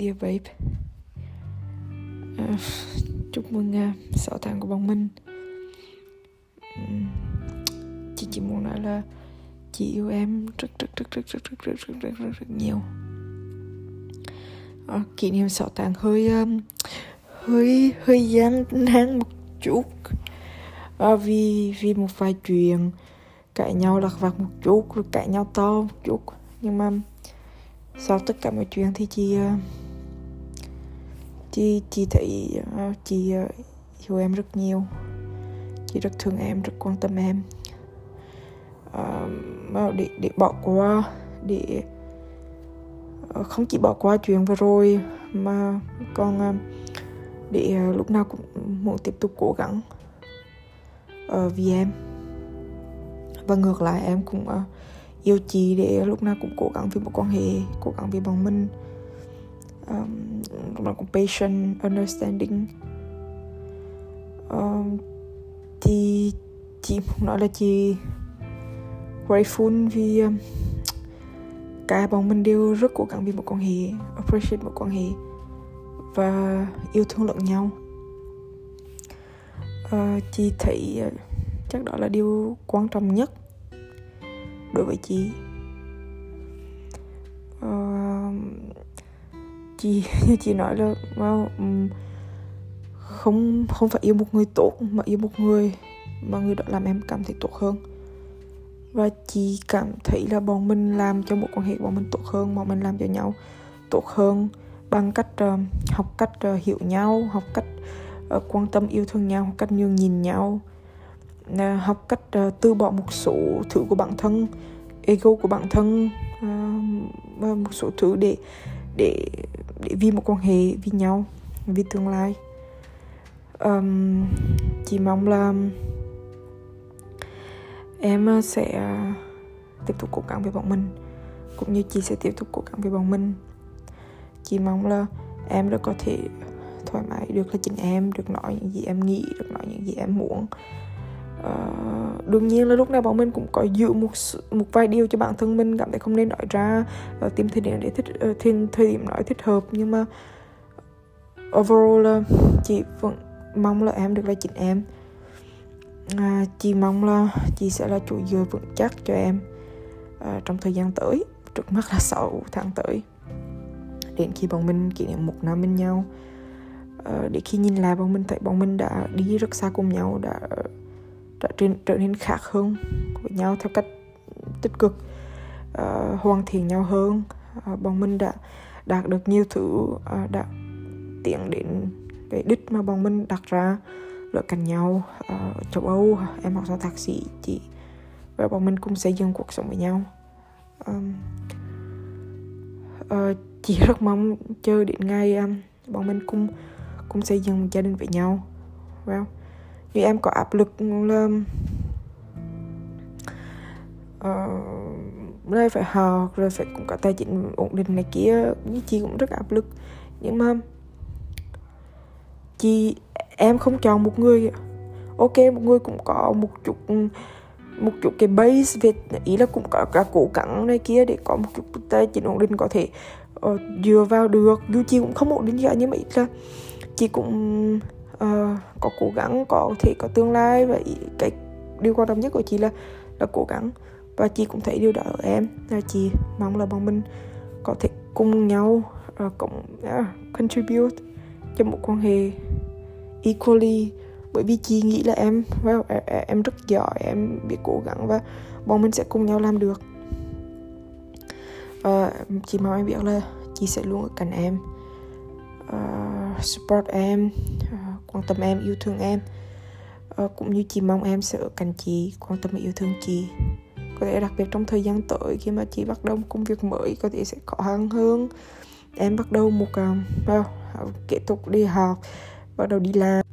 Dear babe. À, Chúc mừng à, uh, 6 tháng của bọn mình uhm, Chị chỉ muốn nói là Chị yêu em rất rất rất rất rất rất rất rất rất rất, rất nhiều. À, Kỷ niệm 6 tháng hơi um, hơi hơi gian nan một chút. À, vì vì một vài chuyện cãi nhau lặt vặt một chút rồi cãi nhau to một chút. Nhưng mà sau tất cả mọi chuyện thì chị uh, chị chị thấy ờ, chị ờ, yêu em rất nhiều. Chị rất thương em rất quan tâm em. Uh, để để bỏ qua để không chỉ bỏ qua chuyện vừa rồi mà còn để lúc nào cũng muốn tiếp tục cố gắng uh, vì em. Và ngược lại em cũng uh, yêu chị để lúc nào cũng cố gắng vì một quan hệ cố gắng vì bọn mình um, lúc compassion patient understanding. Um, thì chị muốn nói là chị grateful vì um, cả bọn mình đều rất cố gắng vì một quan hệ appreciate một quan hệ và yêu thương lẫn nhau. Uh, chị thấy uh, chắc đó là điều quan trọng nhất đối với chị. Uh, chị như chị nói là well, um, không không phải yêu một người tốt mà yêu một người mà người đó làm em cảm thấy tốt hơn. Và chị cảm thấy là bọn mình làm cho một quan hệ bọn mình tốt hơn bọn mình làm cho nhau tốt hơn bằng cách uh, học cách uh, hiểu nhau học cách uh, quan tâm yêu thương nhau học cách nhường nhìn nhau uh, học cách uh, từ bỏ một số thứ của bản thân ego của bản thân uh, một số thứ để để để vì một quan hệ vì nhau vì tương lai. Um, chỉ mong là em ờ, sẽ ờ, tiếp tục cố gắng với bọn mình cũng như chị sẽ tiếp tục cố gắng với bọn mình. Chị mong là em đã có thể thoải mái được là chính em được nói những gì em nghĩ được nói những gì em muốn uh, đương nhiên là lúc nào bọn mình cũng có giữ một một vài điều cho bản thân mình cảm thấy không nên nói ra uh, tìm thời điểm để thích ờ, uh, thời, thời điểm nói thích hợp. Nhưng mà overall là chị vẫn mong là em được là chính em. À, chị mong là chị sẽ là chủ dừa vững chắc cho em à, trong thời gian tới trước mắt là 6 tháng tới. Đến khi bọn mình kỷ niệm một năm bên nhau. À, để khi nhìn lại bọn mình thấy bọn mình đã đi rất xa cùng nhau đã đã trở, trở nên khác hơn với nhau theo cách tích cực. Uh, hoàn thiện nhau hơn. Uh, bọn mình đã đạt được nhiều thứ uh, đã tiến đến cái đích mà bọn mình đặt ra. Lựa cạnh nhau uh, châu Âu em học xong thạc sĩ chị và bọn mình cùng xây dựng cuộc sống với nhau. Um, uh, chị rất mong chờ đến ngày um, bọn mình cùng cùng xây dựng một gia đình với nhau. Well vì em có áp lực là uh, đây phải học rồi phải cũng có tài chính ổn định này kia như chị cũng rất áp lực. Nhưng mà chị em không chọn một người. Ok một người cũng có một chút một chút cái base về ý là cũng có cả cố gắng này kia để có một chút tài chính ổn định có thể uh, dựa vào được. Dù chị cũng không ổn định gì nhưng mà ít là chị cũng uh, có cố gắng có thể có tương lai và cái điều quan trọng nhất của chị là là cố gắng. Và chị cũng thấy điều đó ở em là chị mong là bọn mình có thể cùng nhau ờ, uh, cũng uh, à, contribute cho một quan hệ equally. Bởi vì chị nghĩ là em well, em rất giỏi em biết cố gắng và bọn mình sẽ cùng nhau làm được. Uh, chị mong em biết là chị sẽ luôn ở cạnh em uh, support em uh, quan tâm em yêu thương em. Uh, cũng như chị mong em sẽ ở cạnh chị quan tâm và yêu thương chị. Có thể đặc biệt trong thời gian tới khi mà chị bắt đầu một công việc mới có thể sẽ khó khăn hơn em bắt đầu một uh, well, kết thúc đi học bắt đầu đi làm.